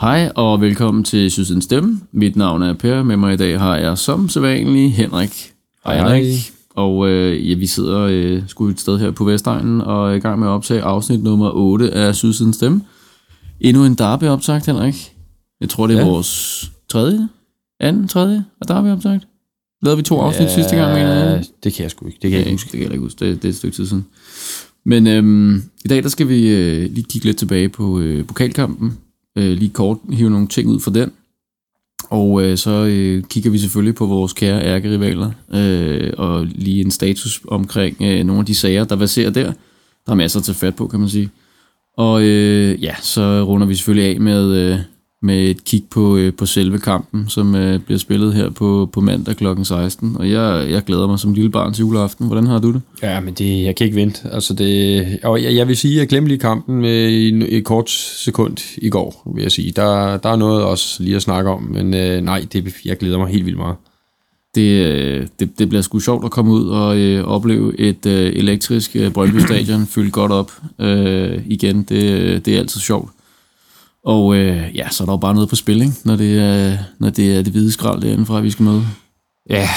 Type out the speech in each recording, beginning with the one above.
Hej og velkommen til Sydsidens Stemme. Mit navn er Per. Med mig i dag har jeg som sædvanlig Henrik. Hej, Henrik. Og øh, ja, vi sidder øh, sgu et sted her på Vestegnen og er i gang med at optage afsnit nummer 8 af Sydsidens Stemme. Endnu en derby optagt, Henrik. Jeg tror, det er ja. Ja. vores tredje, anden, tredje af derby optagt. Lavede vi to afsnit sidste gang, mener jeg. det kan jeg sgu ikke. Det kan jeg Ja, ikke det huske. kan jeg ikke huske. Det, det er et stykke tid siden. Men øhm, i dag der skal vi øh, lige kigge lidt tilbage på øh, pokalkampen. Øh, lige kort hive nogle ting ud fra den. Og øh, så øh, kigger vi selvfølgelig på vores kære ærkerivaler. Øh, og lige en status omkring øh, nogle af de sager, der baserer der. Der er masser at tage fat på, kan man sige. Og øh, ja, så runder vi selvfølgelig af med, øh, med et kig på, øh, på selve kampen, som øh, bliver spillet her på, på mandag kl. 16. Og jeg, jeg glæder mig som lille barn til juleaften. Hvordan har du det? Ja, men det, jeg kan ikke vente. Altså det, og jeg, jeg vil sige, at jeg glemte lige kampen øh, i, et kort sekund i går, vil jeg sige. Der, der er noget også lige at snakke om, men øh, nej, det, jeg glæder mig helt vildt meget. Det, øh, det, det bliver sgu sjovt at komme ud og øh, opleve et øh, elektrisk øh, Brøndby Stadion fyldt godt op øh, igen. Det, øh, det er altid sjovt. Og øh, ja, så er der jo bare noget på spil, ikke? Når, det er, når det er det hvide skrald derindefra, vi skal møde. Ja,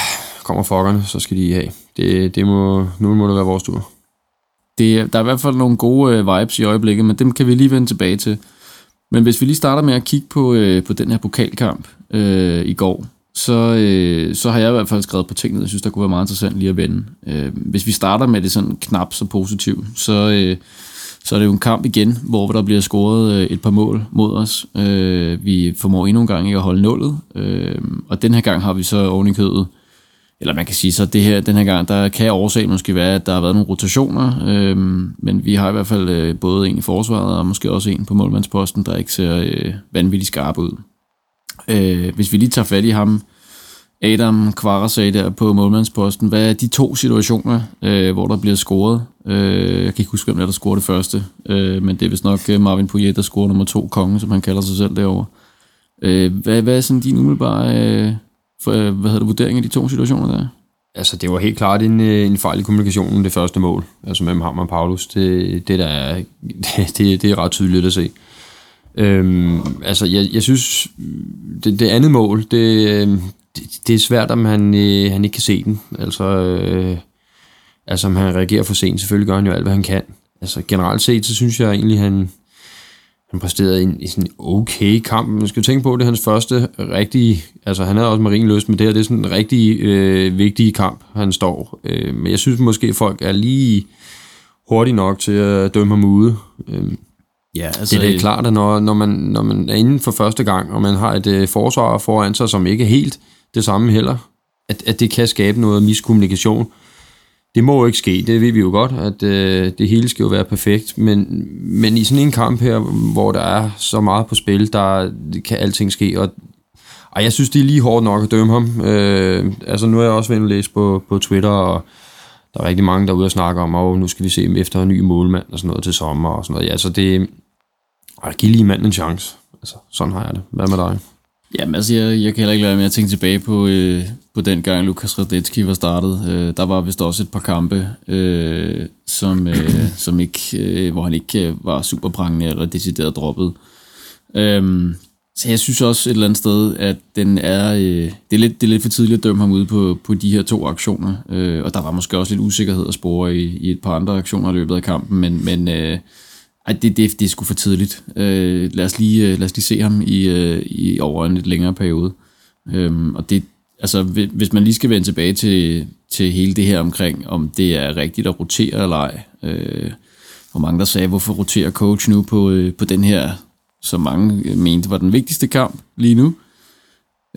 kommer fokkerne, så skal de have. Det, det må, nu må det være vores tur. Det, er- der er i hvert fald nogle gode øh, vibes i øjeblikket, men dem kan vi lige vende tilbage til. Men hvis vi lige starter med at kigge på, øh, på den her pokalkamp øh, i går, så, øh, så har jeg i hvert fald skrevet på tingene, jeg synes, der kunne være meget interessant lige at vende. Øh, hvis vi starter med det sådan knap så positivt, så, øh, så er det jo en kamp igen, hvor der bliver scoret øh, et par mål mod os. Øh, vi formår endnu en gang ikke at holde nullet, øh, og den her gang har vi så oven i kødet eller man kan sige så, det her, den her gang, der kan årsagen måske være, at der har været nogle rotationer, øhm, men vi har i hvert fald øh, både en i forsvaret, og måske også en på målmandsposten, der ikke ser øh, vanvittigt skarp ud. Øh, hvis vi lige tager fat i ham, Adam Kvarasag der på målmandsposten, hvad er de to situationer, øh, hvor der bliver scoret? Øh, jeg kan ikke huske, hvem der, der scorede det første, øh, men det er vist nok øh, Marvin Poirier, der scorede nummer to, konge, som han kalder sig selv derovre. Øh, hvad, hvad er sådan din umiddelbare øh, for, øh, hvad hedder det, vurdering af de to situationer der? Altså, det var helt klart en, øh, en fejl i kommunikationen, det første mål. Altså mellem ham og Paulus. Det, det, der er, det, det, det er ret tydeligt at se. Øhm, altså, jeg, jeg synes, det, det andet mål, det, øh, det, det er svært, om han, øh, han ikke kan se den. Altså, øh, altså, om han reagerer for sent. Selvfølgelig gør han jo alt, hvad han kan. Altså, generelt set, så synes jeg egentlig, han, han præsterede en, en sådan okay kamp. Man skal jo tænke på, at det er hans første rigtige... Altså, han havde også marinløst, men det her det er sådan en rigtig øh, vigtig kamp, han står. Øh, men jeg synes måske, folk er lige hurtige nok til at dømme ham ude. Øh, Ja, altså, det er da klart, at når, når, man, når man er inde for første gang, og man har et øh, forsvar foran sig, som ikke er helt det samme heller, at, at det kan skabe noget miskommunikation. Det må jo ikke ske, det ved vi jo godt, at øh, det hele skal jo være perfekt, men, men i sådan en kamp her, hvor der er så meget på spil, der kan alting ske, og ej, jeg synes, det er lige hårdt nok at dømme ham. Øh, altså, nu er jeg også ved at læse på, på Twitter, og der er rigtig mange, der er ude og snakke om, og nu skal vi se efter en ny målmand og sådan noget til sommer og sådan noget. Ja, så det... Ej, giv lige manden en chance. Altså, sådan har jeg det. Hvad med dig? Jamen altså, jeg, jeg kan heller ikke lade være med at tænke tilbage på, øh, på den gang Lukas Radetski var startet. Øh, der var vist også et par kampe, øh, som, øh, som ikke, øh, hvor han ikke øh, var super prangende eller decideret droppet. Øh, så jeg synes også et eller andet sted, at den er, øh, det, er lidt, det er lidt for tidligt at dømme ham ude på, på de her to aktioner. Øh, og der var måske også lidt usikkerhed at spore i, i et par andre aktioner i løbet af kampen, men, men øh, ej, det, det, det er sgu for tidligt. Øh, lad, os lige, øh, lad os lige se ham i, øh, i over en lidt længere periode. Øhm, og det, altså, hvis man lige skal vende tilbage til, til hele det her omkring, om det er rigtigt at rotere eller ej. Øh, hvor mange der sagde, hvorfor roterer coach nu på, øh, på den her, som mange øh, mente var den vigtigste kamp lige nu.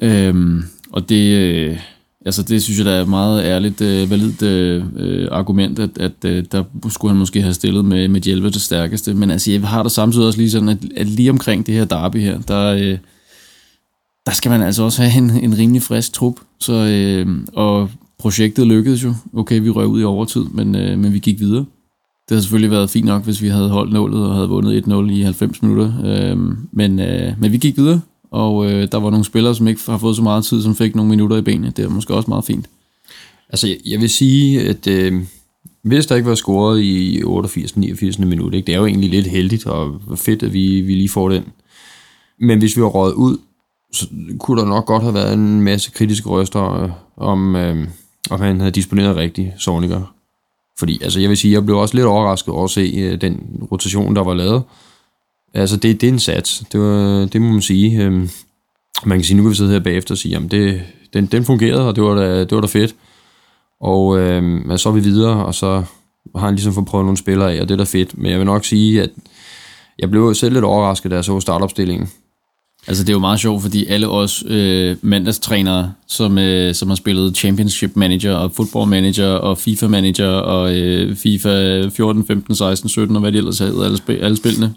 Øhm, og det, øh, altså det synes jeg, der er et meget ærligt, øh, validt øh, øh, argument, at, at øh, der skulle han måske have stillet med, med Hjelve det stærkeste. Men altså, jeg har der samtidig også lige sådan, at, at lige omkring det her derby her, der, øh, der skal man altså også have en, en rimelig frisk trup. Så, øh, og projektet lykkedes jo. Okay, vi røg ud i overtid, men, øh, men vi gik videre. Det havde selvfølgelig været fint nok, hvis vi havde holdt nålet og havde vundet 1-0 i 90 minutter. Øh, men, øh, men vi gik videre, og øh, der var nogle spillere, som ikke har fået så meget tid, som fik nogle minutter i benene. Det er måske også meget fint. Altså, jeg- jeg vil sige, at øh, hvis der ikke var scoret i 88-89 minut, ikke, det er jo egentlig lidt heldigt, og fedt, at vi, vi lige får den Men hvis vi var røget ud, så kunne der nok godt have været en masse kritiske røster øh, om, øh, om han havde disponeret rigtigt, Sorniger. Fordi, altså jeg vil sige, jeg blev også lidt overrasket over at se øh, den rotation, der var lavet. Altså det, det er en sats, det, var, det må man sige. Øh, man kan sige, nu kan vi sidde her bagefter og sige, jamen det, den, den fungerede, og det var da, det var da fedt. Og øh, så er vi videre, og så har han ligesom fået prøvet nogle spillere af, og det er da fedt. Men jeg vil nok sige, at jeg blev selv lidt overrasket, da jeg så startopstillingen. Altså det er jo meget sjovt, fordi alle os øh, mandagstrænere, som, øh, som har spillet Championship Manager og Football Manager og FIFA Manager og øh, FIFA 14, 15, 16, 17 og hvad de ellers hedder, alle, spil, alle spillene,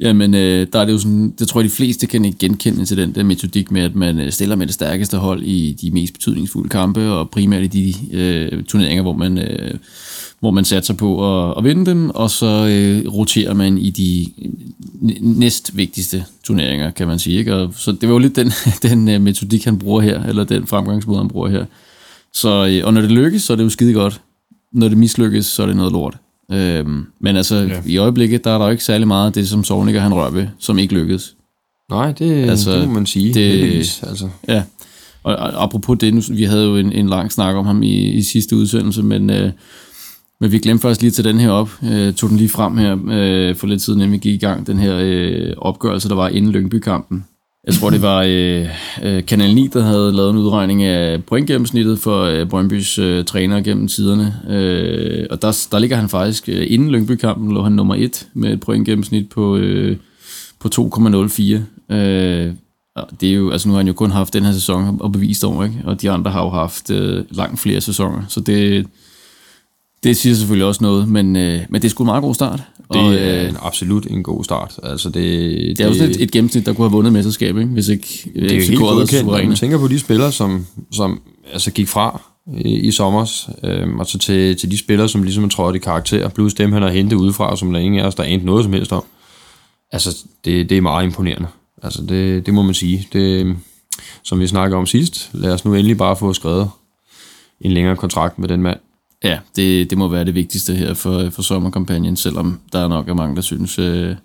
jamen øh, der er det jo sådan, det tror jeg de fleste kan genkende til den der metodik med, at man øh, stiller med det stærkeste hold i de mest betydningsfulde kampe, og primært i de øh, turneringer, hvor man... Øh, hvor man satser på at, at vinde dem, og så øh, roterer man i de øh, næst vigtigste turneringer, kan man sige. Ikke? Og, så det var jo lidt den, den øh, metodik, han bruger her, eller den fremgangsmåde, han bruger her. Så, øh, og når det lykkes, så er det jo skide godt. Når det mislykkes, så er det noget lort. Øhm, men altså, ja. i øjeblikket, der er der jo ikke særlig meget af det, som Sovnikker han rører ved, som ikke lykkedes. Nej, det, altså, det må man sige. Det, altså. Ja, og, og apropos det, nu, vi havde jo en, en lang snak om ham i, i sidste udsendelse, men øh, men vi glemte først lige til den her op. Øh, tog den lige frem her øh, for lidt siden, inden vi gik i gang. Den her øh, opgørelse, der var inden Lyngby-kampen. Jeg tror, det var øh, øh, Kanal 9, der havde lavet en udregning af pointgennemsnittet for øh, Brøndbys øh, træner gennem tiderne. Øh, og der, der ligger han faktisk, øh, inden Lyngby-kampen lå han nummer 1 med et pointgennemsnit på, øh, på 2,04. Øh, det er jo, altså nu har han jo kun haft den her sæson og bevist over, ikke? og de andre har jo haft øh, langt flere sæsoner. Så det, det siger selvfølgelig også noget, men, øh, men det er sgu en meget god start. Det og, er øh, en, absolut en god start. Altså det, det, det er jo sådan et, et gennemsnit, der kunne have vundet mesterskab, ikke? hvis ikke Det er jo helt godkendt, når man tænker på de spillere, som, som altså gik fra i, i sommer, øh, og så til, til de spillere, som ligesom er trådt i karakter, plus dem, han har hentet udefra, som der ingen af os, der er noget som helst om. Altså, det, det er meget imponerende. Altså, det, det må man sige. Det, som vi snakkede om sidst, lad os nu endelig bare få skrevet en længere kontrakt med den mand. Ja, det, det må være det vigtigste her for, for sommerkampagnen, selvom der er nok er mange, der synes, øh,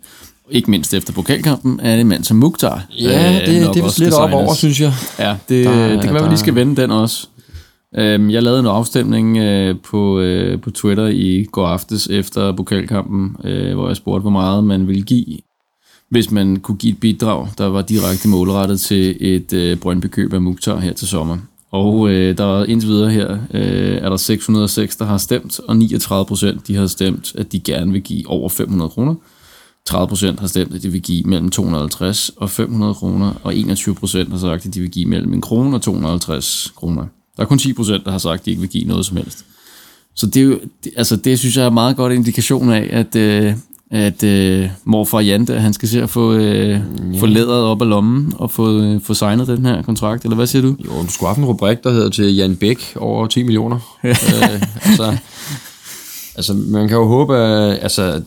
ikke mindst efter pokalkampen, er det mand som Mukhtar. Ja, øh, det, det er lidt op over, synes jeg. Ja, det, der, det kan være, at vi lige skal vende den også. Øhm, jeg lavede en afstemning øh, på, øh, på Twitter i går aftes efter pokalkampen, øh, hvor jeg spurgte, hvor meget man ville give, hvis man kunne give et bidrag, der var direkte målrettet til et øh, Brøndby-køb af Mukhtar her til sommer. Og øh, der er indtil videre her, øh, er der 606, der har stemt, og 39 procent de har stemt, at de gerne vil give over 500 kroner. 30 procent har stemt, at de vil give mellem 250 og 500 kroner, og 21 procent har sagt, at de vil give mellem en krone og 250 kroner. Der er kun 10 procent, der har sagt, at de ikke vil give noget som helst. Så det, er jo, det, altså det synes jeg er meget godt indikation af, at, øh, at øh, morfar Jante, han skal se at få, øh, ja. få læderet op af lommen og få, øh, få signet den her kontrakt, eller hvad siger du? Jo, du skulle have en rubrik, der hedder til Jan Bæk over 10 millioner. øh, altså, altså, man kan jo håbe, at, altså,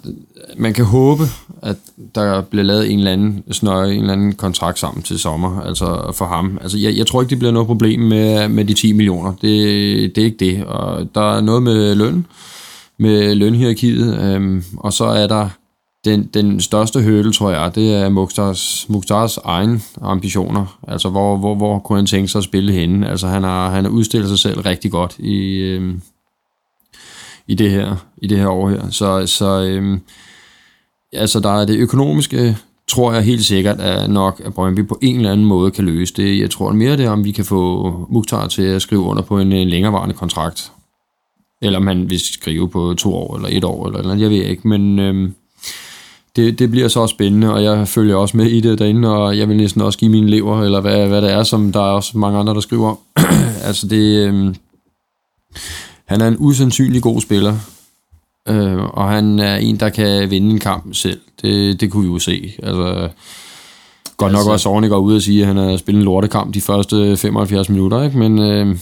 man kan håbe, at der bliver lavet en eller anden snøje, en eller anden kontrakt sammen til sommer, altså for ham. Altså, jeg, jeg tror ikke, det bliver noget problem med, med de 10 millioner. Det, det er ikke det. Og der er noget med løn, med lønhierarkiet, øhm, og så er der den, den største høle, tror jeg, det er Mukhtars, Mukhtars egen ambitioner. Altså, hvor, hvor, hvor kunne han tænke sig at spille henne? Altså, han har, han har udstillet sig selv rigtig godt i, øhm, i, det, her, i det her år her. Så, så øhm, altså, der er det økonomiske, tror jeg helt sikkert, at nok at Brøndby på en eller anden måde kan løse det. Jeg tror mere det er, om vi kan få Mukhtar til at skrive under på en, en længerevarende kontrakt. Eller om han vil skrive på to år, eller et år, eller eller jeg ved ikke, men øhm, det, det bliver så spændende, og jeg følger også med i det derinde, og jeg vil næsten også give mine elever, eller hvad, hvad det er, som der er også mange andre, der skriver. altså det, øhm, han er en usandsynlig god spiller, øh, og han er en, der kan vinde en kamp selv. Det, det kunne vi jo se. Altså, godt nok altså, også Orne går ud og sige, at han har spillet en lortekamp de første 75 minutter, ikke? men... Øh,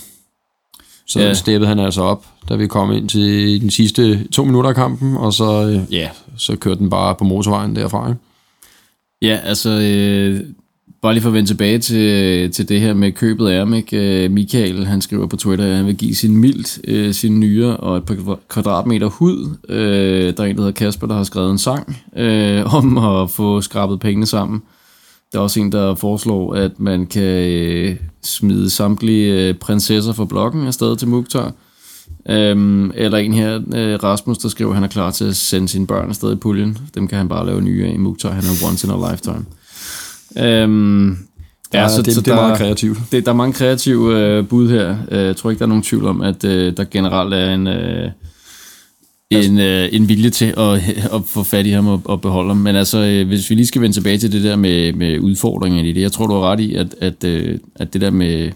så ja. steppede han altså op, da vi kom ind til den sidste to minutter af kampen, og så, øh, ja, så kørte den bare på motorvejen derfra. Ikke? Ja, altså, øh, bare lige for at vende tilbage til, til det her med købet af ham, ikke? Øh, Michael, han skriver på Twitter, at han vil give sin mildt, øh, sin nyre og et par kvadratmeter hud. Øh, der er en, der hedder Kasper, der har skrevet en sang øh, om at få skrabet pengene sammen der er også en, der foreslår, at man kan øh, smide samtlige øh, prinsesser fra blokken afsted til Mukhtar. Øhm, eller en her, øh, Rasmus, der skriver, at han er klar til at sende sine børn afsted i puljen. Dem kan han bare lave nye af i Mukhtar. Han er once in a lifetime. Øhm, Ja, så, det, så det er meget kreativt. Det, der er mange kreative øh, bud her. Øh, jeg tror ikke, der er nogen tvivl om, at øh, der generelt er en, øh, Altså- en, øh, en vilje til at, at få fat i ham og, og beholde ham. Men altså, øh, hvis vi lige skal vende tilbage til det der med, med udfordringen i det, jeg tror, du har ret i, at, at, øh, at det der med,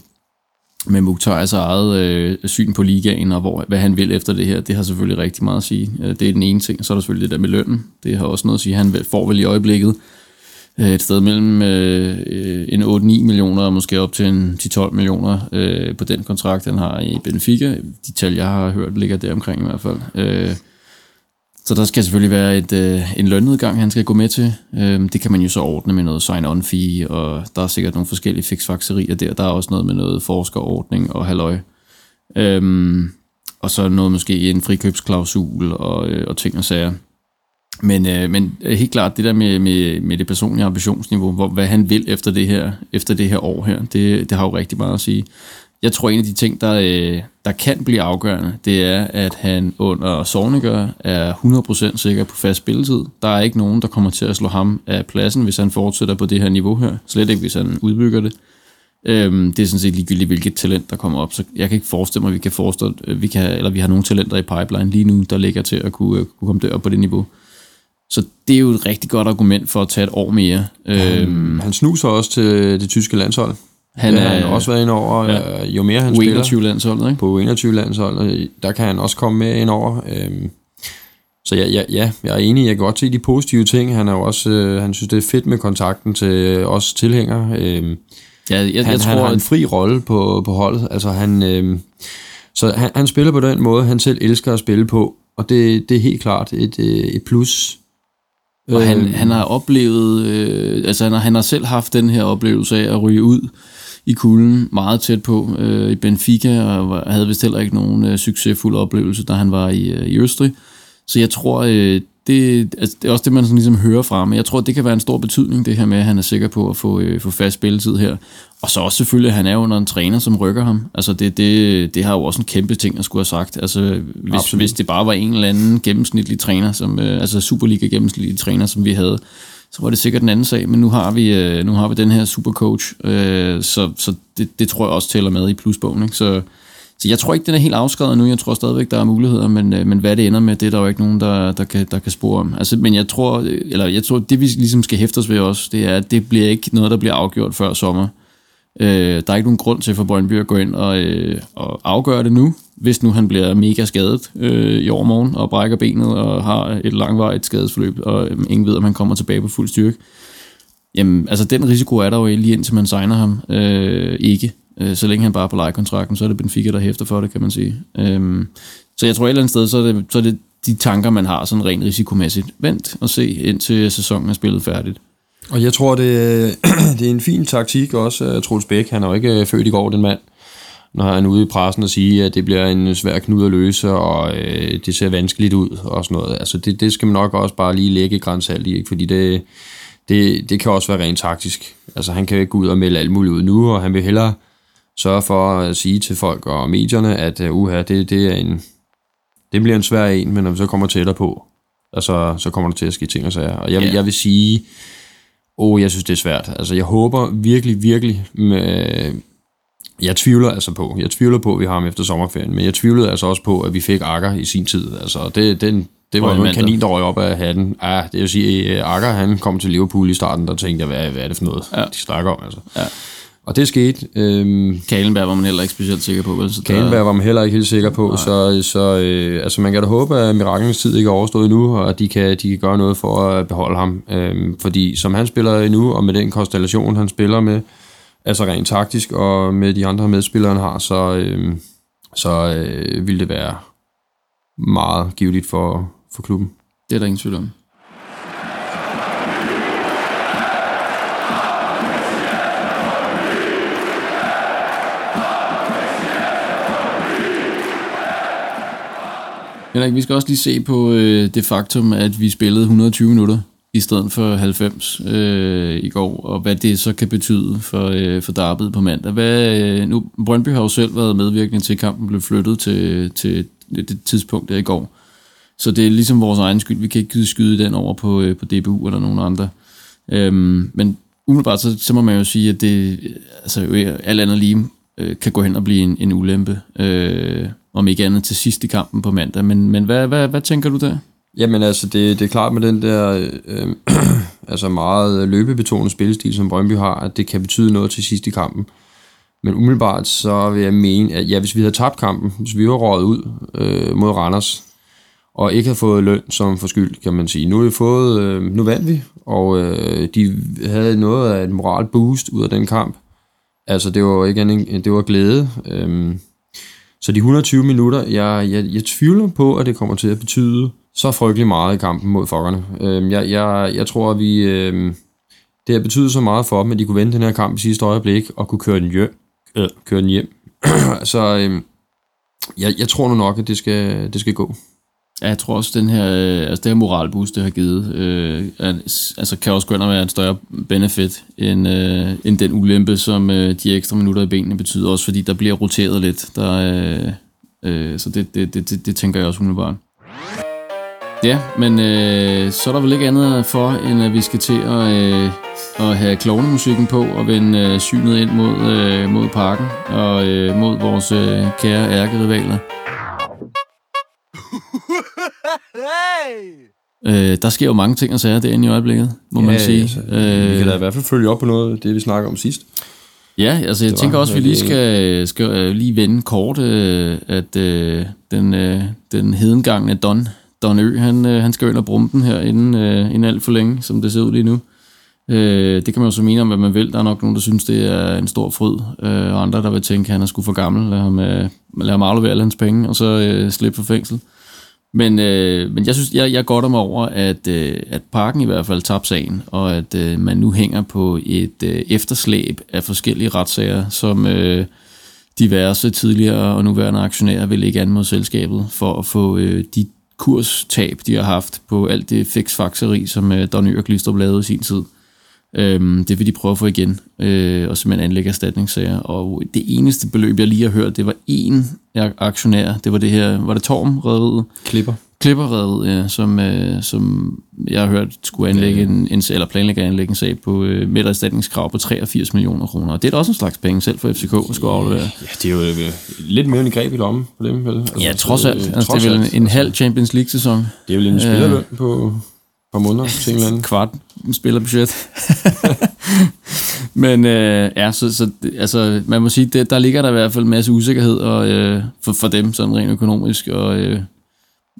med Mukhtar's eget øh, syn på ligaen, og hvor, hvad han vil efter det her, det har selvfølgelig rigtig meget at sige. Øh, det er den ene ting, og så er der selvfølgelig det der med lønnen. Det har også noget at sige. Han får vel i øjeblikket Øh, et sted mellem øh, en 8-9 millioner og måske op til en 10-12 millioner øh, på den kontrakt, han har i Benfica. De tal, jeg har hørt, ligger der omkring i hvert fald. Øh, så der skal selvfølgelig være et, øh, en lønnedgang, han skal gå med til. Øh, det kan man jo så ordne med noget sign-on fee, og der er sikkert nogle forskellige fiksfakserier der. Der er også noget med noget forskerordning og halløj. Øh, og så noget måske en frikøbsklausul og, øh, og ting og sager. Men, øh, men øh, helt klart, det der med, med, med det personlige ambitionsniveau, hvor, hvad han vil efter det her, efter det her år her, det, det har jo rigtig meget at sige. Jeg tror, en af de ting, der, øh, der kan blive afgørende, det er, at han under Sorniger er 100% sikker på fast spilletid. Der er ikke nogen, der kommer til at slå ham af pladsen, hvis han fortsætter på det her niveau her. Slet ikke, hvis han udbygger det. Øhm, det er sådan set ligegyldigt, hvilket talent, der kommer op. Så jeg kan ikke forestille mig, at vi kan forestille, vi kan, eller vi har nogle talenter i pipeline lige nu, der ligger til at kunne, øh, kunne komme dør på det niveau. Så det er jo et rigtig godt argument for at tage et år mere. Han, øhm, han snuser også til det tyske landshold. Han har han også været ind over, ja, jo mere han spiller. 21 landshold, ikke? På 21 landshold, der kan han også komme med ind over. Øhm, så ja, ja, ja, jeg er enig, jeg kan godt se de positive ting. Han er jo også, øh, han synes, det er fedt med kontakten til os tilhængere. Øhm, ja, jeg, jeg, han, jeg tror, han har en fri rolle på, på holdet. Altså han, øhm, så han, han spiller på den måde, han selv elsker at spille på. Og det, det er helt klart et, øh, et plus og han, øh. han har oplevet, øh, altså han har, han har selv haft den her oplevelse af at ryge ud i kulden meget tæt på øh, i Benfica, og havde vist heller ikke nogen øh, succesfuld oplevelse, da han var i, øh, i Østrig. Så jeg tror, øh, det, altså, det er også det, man sådan ligesom hører fra, men jeg tror, det kan være en stor betydning, det her med, at han er sikker på at få, øh, få fast spilletid her. Og så også selvfølgelig, at han er under en træner, som rykker ham. Altså det, det, det har jo også en kæmpe ting at skulle have sagt. Altså hvis, hvis det bare var en eller anden gennemsnitlig træner, som, øh, altså Superliga gennemsnitlig træner, som vi havde, så var det sikkert en anden sag, men nu har vi, øh, nu har vi den her supercoach, øh, så, så det, det tror jeg også tæller med i plusbogen. Ikke? Så, så jeg tror ikke, den er helt afskrevet nu. Jeg tror stadigvæk, der er muligheder, men, øh, men hvad det ender med, det er der jo ikke nogen, der, der, kan, der kan spore om. Altså, men jeg tror, eller jeg tror, det vi ligesom skal hæfte os ved os, det er, at det bliver ikke noget, der bliver afgjort før sommer. Øh, der er ikke nogen grund til for Brøndby at gå ind og, øh, og afgøre det nu, hvis nu han bliver mega skadet øh, i overmorgen og brækker benet og har et langvarigt skadesforløb, og øh, ingen ved, om han kommer tilbage på fuld styrke. Jamen, altså den risiko er der jo lige indtil man signer ham øh, ikke. Øh, så længe han bare er på lejekontrakten, så er det Benfica, der hæfter for det, kan man sige. Øh, så jeg tror et eller andet sted, så er det, så er det de tanker, man har sådan rent risikomæssigt. Vent og se, indtil sæsonen er spillet færdigt. Og jeg tror, det, det er en fin taktik også. Troels Bæk, han er jo ikke øh, født i går, den mand. Når han er ude i pressen og siger, at det bliver en svær knud at løse, og øh, det ser vanskeligt ud og sådan noget. Altså det, det skal man nok også bare lige lægge grænsalt i, ikke? fordi det, det, det kan også være rent taktisk. Altså han kan ikke gå ud og melde alt muligt ud nu, og han vil hellere sørge for at sige til folk og medierne, at uh, uha, det, det, er en, det bliver en svær en, men når vi så kommer tættere på, altså, så kommer der til at ske ting og sager. Og jeg, yeah. jeg vil sige, oh, jeg synes, det er svært. Altså, jeg håber virkelig, virkelig, med, jeg tvivler altså på, jeg tvivler på, at vi har ham efter sommerferien, men jeg tvivlede altså også på, at vi fik Akker i sin tid. Altså, det, den, det var jo en kanin, der røg op af hatten. Ja, det vil sige, Akker, han kom til Liverpool i starten, der tænkte jeg, hvad, hvad er det for noget, ja. de snakker om, altså. Ja. Og det skete. Øhm, Kalenberg var man heller ikke specielt sikker på. Vel? Så Kalenberg der... var man heller ikke helt sikker på, Nej. så, så øh, altså man kan da håbe, at mirakelens tid ikke er overstået endnu, og at de kan, de kan gøre noget for at beholde ham. Øhm, fordi som han spiller endnu, og med den konstellation, han spiller med, altså rent taktisk, og med de andre medspillere, han har, så, øh, så øh, vil det være meget givetigt for, for klubben. Det er der ingen tvivl om. Henrik, vi skal også lige se på øh, det faktum, at vi spillede 120 minutter i stedet for 90 øh, i går, og hvad det så kan betyde for, øh, for derbyet på mandag. Hvad, øh, nu, Brøndby har jo selv været medvirkende til, at kampen blev flyttet til, til det tidspunkt der i går. Så det er ligesom vores egen skyld. Vi kan ikke skyde den over på, øh, på DBU eller nogen andre. Øhm, men umiddelbart så, så må man jo sige, at det altså, alt andet lige øh, kan gå hen og blive en, en ulempe. Øh, om ikke andet til sidst i kampen på mandag. Men, men hvad, hvad, hvad tænker du der? Jamen altså, det, det er klart med den der øh, altså meget løbebetonet spillestil, som Brøndby har, at det kan betyde noget til sidst i kampen. Men umiddelbart så vil jeg mene, at ja, hvis vi havde tabt kampen, hvis vi var røget ud øh, mod Randers, og ikke havde fået løn som forskyld, kan man sige. Nu har vi fået, øh, nu vandt vi, og øh, de havde noget af et moral boost ud af den kamp. Altså det var ikke en, det var glæde. Øh, så de 120 minutter, jeg, jeg, jeg tvivler på, at det kommer til at betyde så frygtelig meget i kampen mod Fokkerne. Øh, jeg, jeg, jeg tror, at vi... Øh, det har betydet så meget for dem, at de kunne vende den her kamp i sidste øjeblik og kunne køre den hjem. Øh, køre den hjem. så øh, jeg, jeg tror nu nok, at det skal, det skal gå. Ja, jeg tror også, den her, øh, altså det her moralboost, det har givet, øh, at, altså kan også gå ind og være en større benefit, end, øh, end den ulempe, som øh, de ekstra minutter i benene betyder, også fordi der bliver roteret lidt. Der, øh, øh, så det, det, det, det, det tænker jeg også umiddelbart. Ja, men øh, så er der vel ikke andet for, end at vi skal til at, øh, at have klovnemusikken på og vende øh, synet ind mod, øh, mod parken og øh, mod vores øh, kære ærkerivaler. Øh, der sker jo mange ting og sager derinde i øjeblikket, må ja, man sige. Altså, øh, vi kan da i hvert fald følge op på noget af det, vi snakker om sidst. Ja, altså jeg det tænker også, at vi lige skal, skal uh, lige vende kort, uh, at uh, den, uh, den hedengangne Don, Don Ø, han, uh, han skal ind og brumme den her inden, uh, inden alt for længe, som det ser ud lige nu. Uh, det kan man jo så mene om, hvad man vil. Der er nok nogen, der synes, det er en stor fryd, uh, og andre, der vil tænke, at han er sgu for gammel. Lad ham, uh, lad ham aflevere alle hans penge, og så uh, slippe for fængsel. Men, øh, men jeg synes, jeg, jeg godt mig over, at, øh, at parken i hvert fald tabte sagen, og at øh, man nu hænger på et øh, efterslæb af forskellige retssager, som øh, diverse tidligere og nuværende aktionærer vil ikke an mod selskabet for at få øh, de kurstab, de har haft på alt det fiksfakseri, som øh, Don Øer Glistrup lavede i sin tid. Øhm, det vil de prøve at få igen, øh, og simpelthen anlægge erstatningssager. Og det eneste beløb, jeg lige har hørt, det var én aktionær. Det var det her, var det Torm rederiet? Klipper. Klipperredet, ja, som, øh, som jeg har hørt skulle anlægge en, en eller planlægge at anlægge en sag på, øh, med et erstatningskrav på 83 millioner kroner. Og det er da også en slags penge selv for FCK at skulle aflevere. Ja, det er jo øh, lidt mere en greb i lommen på dem, vel? Altså, ja, trods alt. Altså, trods det er vel en, en halv Champions League-sæson. Det er vel en spillerløn øh, på par måneder til en eller anden. Kvart spillerbudget. Men øh, ja, så, så altså, man må sige, det, der ligger der i hvert fald en masse usikkerhed og, øh, for, for dem, sådan rent økonomisk, og øh,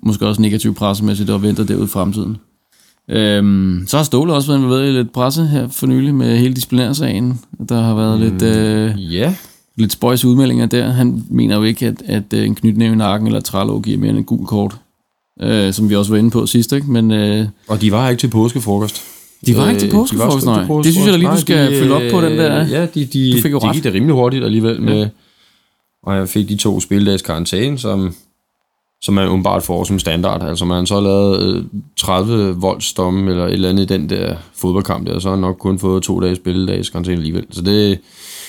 måske også negativ pressemæssigt, og venter derude i fremtiden. Øhm, så har Ståle også været involveret i lidt presse her for nylig med hele disciplinærsagen. Der har været mm, lidt, øh, yeah. lidt spøjs udmeldinger der. Han mener jo ikke, at, at øh, en knytnæve i nakken eller trælov giver mere end en gul kort øh, som vi også var inde på sidst. Ikke? Men, øh, og de var ikke til påskefrokost. De var ikke til påskefrokost, nej. Det synes jeg da lige, du skal de, følge op på den der. Ja, de, de, du fik jo de gik det rimelig hurtigt alligevel med, ja. og jeg fik de to spildags karantæne, som, som man umiddelbart får som standard. Altså man har så lavet 30 voldsdomme eller et eller andet i den der fodboldkamp der, så har han nok kun fået to dages spilledags karantæne alligevel. Så det,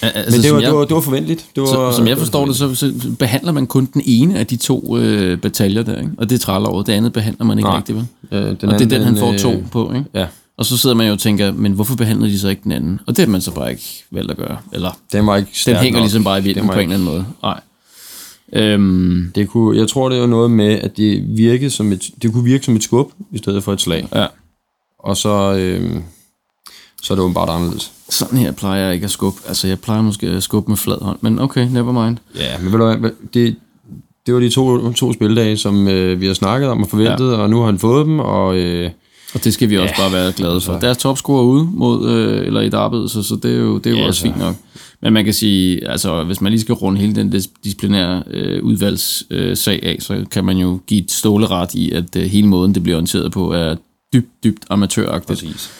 Altså, Men det var, jeg, det, var, det var forventeligt. Det var, så, som jeg forstår det, så, så behandler man kun den ene af de to øh, bataljer der, ikke? og det er trælåret. Det andet behandler man ikke Nej. rigtigt, vel? Ja, den og anden, det er den, han får to øh, på, ikke? Ja. Og så sidder man jo og tænker, men hvorfor behandler de så ikke den anden? Og det har man så bare ikke valgt at gøre. Eller, den, var ikke den hænger nok. ligesom bare i vinden på en eller anden måde. Nej. Øhm, det kunne, jeg tror, det var noget med, at det, virkede som et, det kunne virke som et skub, i stedet for et slag. Ja. Og så, øhm, så er det åbenbart anderledes. Sådan her plejer jeg ikke at skubbe. Altså, jeg plejer måske at skubbe med flad hånd, men okay, never mind. Ja, men ved du hvad, det, det var de to, to spildage, som øh, vi har snakket om og forventet, ja. og nu har han fået dem, og... Øh, og det skal vi også ja, bare være glade for. Altså. Deres topscorer ude mod, øh, eller i et arbejde, så, så det er jo, det er jo ja, også fint nok. Men man kan sige, altså hvis man lige skal runde hele den disciplinære øh, udvalgssag øh, af, så kan man jo give et ståleret i, at øh, hele måden, det bliver orienteret på, er dybt, dybt amatøragtigt. Præcis.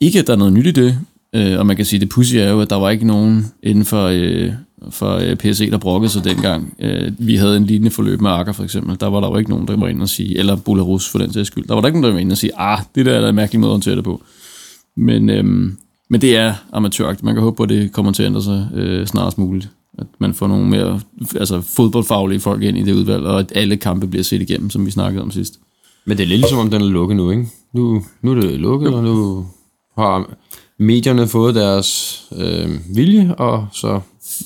Ikke, at der er noget nyt i det, øh, og man kan sige, det pussy er jo, at der var ikke nogen inden for, øh, fra øh, PSE, der brokkede sig dengang. Øh, vi havde en lignende forløb med Akker for eksempel. Der var der jo ikke nogen, der var inde og sige, eller Bularus for den sags skyld. Der var der ikke nogen, der var inde og sige, ah, det der er en mærkelig måde at håndtere det på. Men, øhm, men det er amatøragt. Man kan håbe på, at det kommer til at ændre sig øh, snarest muligt. At man får nogle mere altså fodboldfaglige folk ind i det udvalg, og at alle kampe bliver set igennem, som vi snakkede om sidst. Men det er lidt ligesom, om den er lukket nu, ikke? Nu, nu er det lukket, jo. og nu har medierne fået deres øh, vilje, og så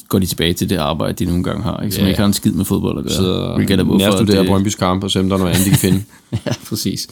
går de tilbage til det arbejde, de nogle gange har, ikke? som ja. ikke har en skid med fodbold at gøre. Så nærstuderer. Brøndby's kamp, og se om der er noget andet, de kan finde. ja, præcis.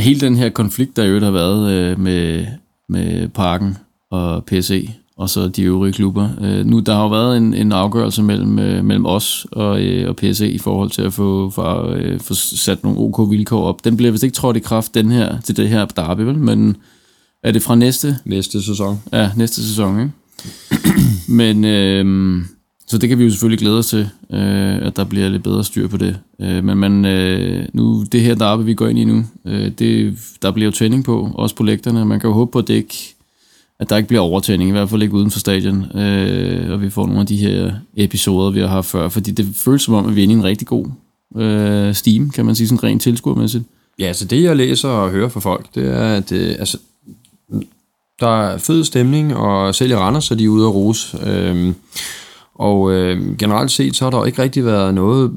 Hele den her konflikt, der jo har været øh, med, med Parken og PSE, og så de øvrige klubber. Øh, nu der har jo været en, en afgørelse mellem, øh, mellem os og, øh, og PSE i forhold til at få, for, øh, få sat nogle OK vilkår op. Den bliver vist ikke trådt i kraft den her, til det her derby, vel? Men er det fra næste? Næste sæson. Ja, næste sæson, ikke? Men øh, så det kan vi jo selvfølgelig glæde os til, øh, at der bliver lidt bedre styr på det. Øh, men man, øh, nu, det her derby, vi går ind i nu, øh, det, der bliver jo tænding på, også på lægterne. Man kan jo håbe på, at det ikke at der ikke bliver overtænding, i hvert fald ikke uden for stadion, øh, og vi får nogle af de her episoder, vi har haft før, fordi det føles som om, at vi er inde i en rigtig god øh, steam, kan man sige, sådan rent tilskuermæssigt. Ja, altså det, jeg læser og hører fra folk, det er, at øh, altså, der er fed stemning, og selv i Randers, så de ude at rose. Øh, og øh, generelt set, så har der ikke rigtig været noget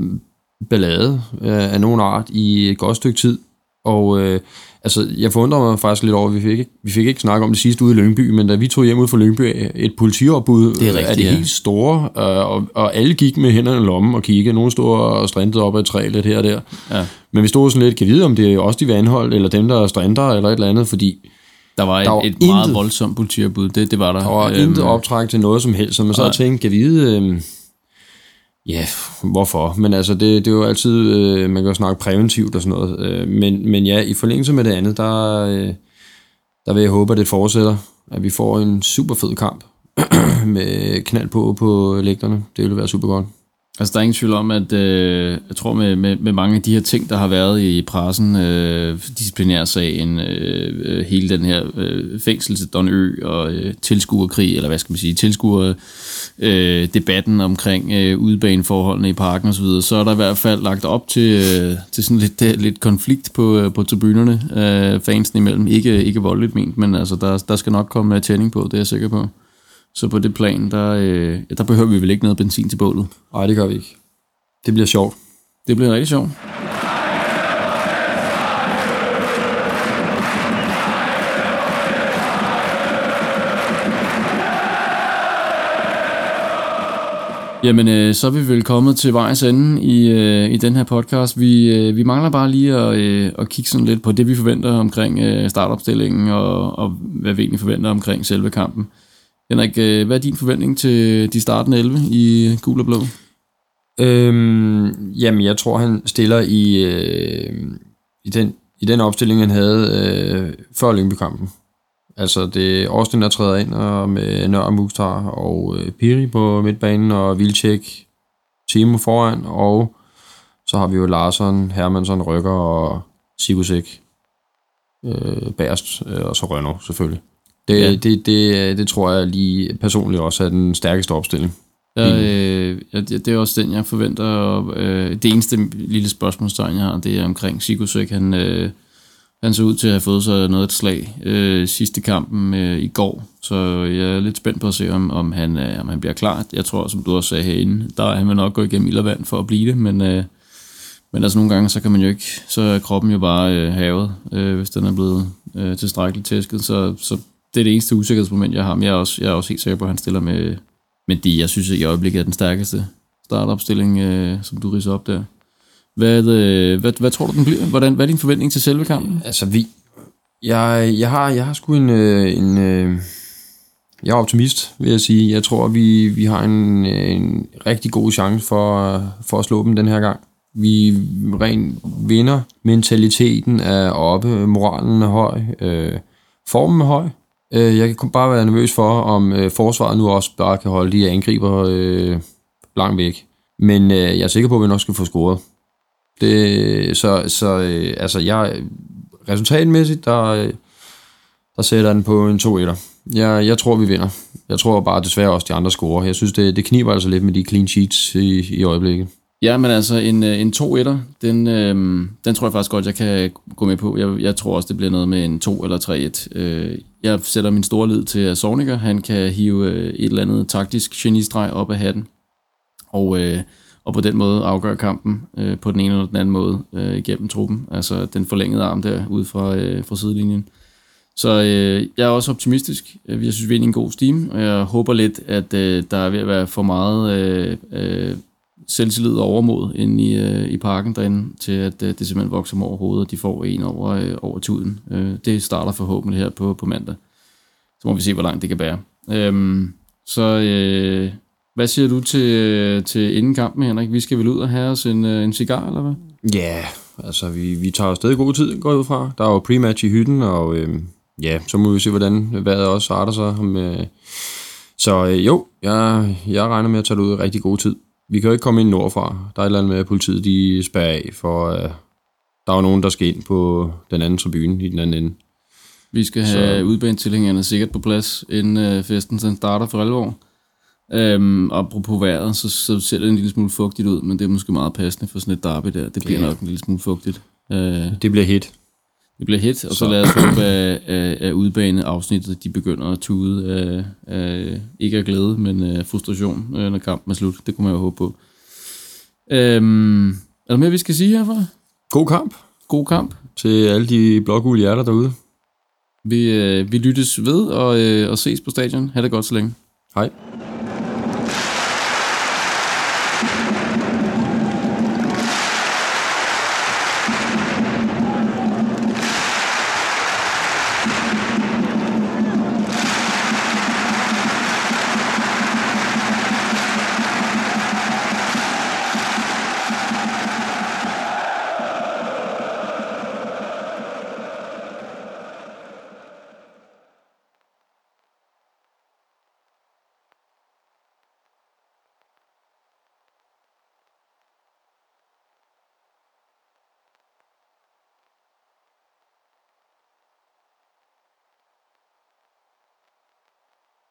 ballade øh, af nogen art i et godt stykke tid. Og øh, altså, jeg forundrer mig faktisk lidt over, at vi fik, vi fik ikke snakket om det sidste ude i Lyngby, men da vi tog hjem ud fra Lyngby, et politiopbud det er, rigtigt, er det ja. helt store, øh, og, og alle gik med hænderne i lommen og kiggede. Nogle stod og strandede op ad et træ lidt her og der. Ja. Men vi stod sådan lidt, kan vide, om det er også de vandhold, eller dem, der strander, eller et eller andet, fordi der var et, der var et meget intet, voldsomt politiopbud, det, det var der. Der var øhm, intet optræk til noget som helst, så man så tænkte, kan vide... Øh, Ja, hvorfor? Men altså, det, det er jo altid, øh, man kan jo snakke præventivt og sådan noget. Øh, men, men ja, i forlængelse med det andet, der, øh, der vil jeg håbe, at det fortsætter. At vi får en super fed kamp med knald på på lægterne. Det vil være super godt. Altså, der er ingen tvivl om, at øh, jeg tror med, med, med mange af de her ting, der har været i pressen, øh, disciplinærsagen, øh, øh, hele den her øh, fængsel til Don Ø og øh, tilskuerkrig, eller hvad skal man sige, tilskuer øh, debatten omkring øh, udebaneforholdene i parken osv., så, så er der i hvert fald lagt op til, øh, til sådan lidt, der, lidt konflikt på, øh, på tribunerne, øh, fansen imellem. Ikke, ikke voldeligt ment, men altså, der, der skal nok komme øh, tænding på, det er jeg sikker på. Så på det plan, der, øh, der behøver vi vel ikke noget benzin til bålet. Nej, det gør vi ikke. Det bliver sjovt. Det bliver rigtig sjovt. Jamen, øh, så er vi vel kommet til vejs ende i, øh, i den her podcast. Vi, øh, vi mangler bare lige at, øh, at kigge sådan lidt på det, vi forventer omkring øh, startopstillingen, og, og hvad vi egentlig forventer omkring selve kampen. Henrik, øh, hvad er din forventning til de startende 11 i gul og blå? Øhm, jamen, jeg tror, han stiller i, øh, i, den, i den opstilling, han havde øh, før Lyngby-kampen. Altså, det er Austin, der træder ind og med Nør Mukhtar og øh, Piri på midtbanen, og Vilcek, Timo foran, og så har vi jo Larsson, Hermansson, Rykker og Sigusek øh, bærst, øh, og så Rønner selvfølgelig. Det, ja. det, det, det tror jeg lige personligt også er den stærkeste opstilling. Ja, øh, ja, det er også den, jeg forventer. Og, øh, det eneste lille spørgsmålstegn, jeg har, det er omkring Sigurdsøk. Han, øh, han så ud til at have fået sig noget et slag øh, sidste kampen øh, i går, så jeg er lidt spændt på at se, om, om, han, øh, om han bliver klar. Jeg tror, som du også sagde herinde, der er han vil nok gå igennem ild og vand for at blive det, men, øh, men altså nogle gange, så kan man jo ikke, så er kroppen jo bare øh, havet, øh, hvis den er blevet øh, tilstrækkeligt tæsket, så, så det er det eneste usikkerhedsmoment, jeg har, men jeg er også, jeg er også helt sikker på, at han stiller med, med de, jeg synes i øjeblikket er den stærkeste startopstilling, øh, som du riser op der. Hvad, øh, hvad, hvad tror du, den bliver? Hvordan, hvad er din forventning til selve kampen? Altså, vi, jeg, jeg, har, jeg har sgu en, øh, en øh, jeg er optimist, vil jeg sige. Jeg tror, vi, vi har en, en rigtig god chance for, for at slå dem den her gang. Vi ren vinder. Mentaliteten er oppe, moralen er høj, øh, formen er høj. Øh, jeg kan bare være nervøs for, om øh, forsvaret nu også bare kan holde de angriber øh, langt væk. Men øh, jeg er sikker på, at vi nok skal få scoret. Det, så så øh, altså, jeg resultatmæssigt, der, øh, der sætter den på en 2-1'er. Jeg, jeg tror, vi vinder. Jeg tror bare desværre også, de andre scorer. Jeg synes, det, det kniber altså lidt med de clean sheets i, i øjeblikket. Ja, men altså en, øh, en 2-1'er, den, øh, den tror jeg faktisk godt, jeg kan gå med på. Jeg, jeg tror også, det bliver noget med en 2 eller 3-1. Øh, jeg sætter min store lid til Sorniger. Han kan hive øh, et eller andet taktisk genistreg op af hatten. Og, øh, og på den måde afgøre kampen øh, på den ene eller den anden måde øh, igennem truppen. Altså den forlængede arm der ude fra, øh, fra sidelinjen. Så øh, jeg er også optimistisk. Jeg synes, vi er i en god steam, og jeg håber lidt, at øh, der er ved at være for meget øh, øh, selvtillid og overmod inde i, øh, i parken derinde, til at øh, det simpelthen vokser dem over hovedet, og de får en over, øh, over tuden. Øh, det starter forhåbentlig her på, på mandag. Så må vi se, hvor langt det kan bære. Øh, så øh, hvad siger du til, øh, til inden kampen, Henrik? Vi skal vel ud og have os en, øh, en cigar, eller hvad? Ja, yeah, altså vi, vi tager stadig god tid, går ud fra. Der er jo pre-match i hytten, og øh, ja, så må vi se, hvordan vejret også starter sig. Med, øh, så øh, jo, jeg, jeg regner med at tage det ud i rigtig god tid. Vi kan jo ikke komme ind nordfra. Der er et eller andet med, at politiet de spærrer af, for øh, der er jo nogen, der skal ind på den anden tribune i den anden ende. Vi skal have udbanetilhængerne sikkert på plads, inden øh, festen den starter for alvor. Øhm, apropos vejret, så, så ser det en lille smule fugtigt ud, men det er måske meget passende for sådan et derby der. Det bliver ja. nok en lille smule fugtigt. Øh, det bliver hit. Det bliver hit, og så, så lad os håbe, at, at, at udbane afsnittet, de begynder at tude af, af, ikke af glæde, men af frustration, øh, når kampen er slut. Det kunne man jo håbe på. Øhm, er der mere, vi skal sige herfra? God kamp. God kamp. Til alle de blågule hjerter derude. Vi, øh, vi lyttes ved og, øh, og ses på stadion. Ha' det godt så længe. Hej.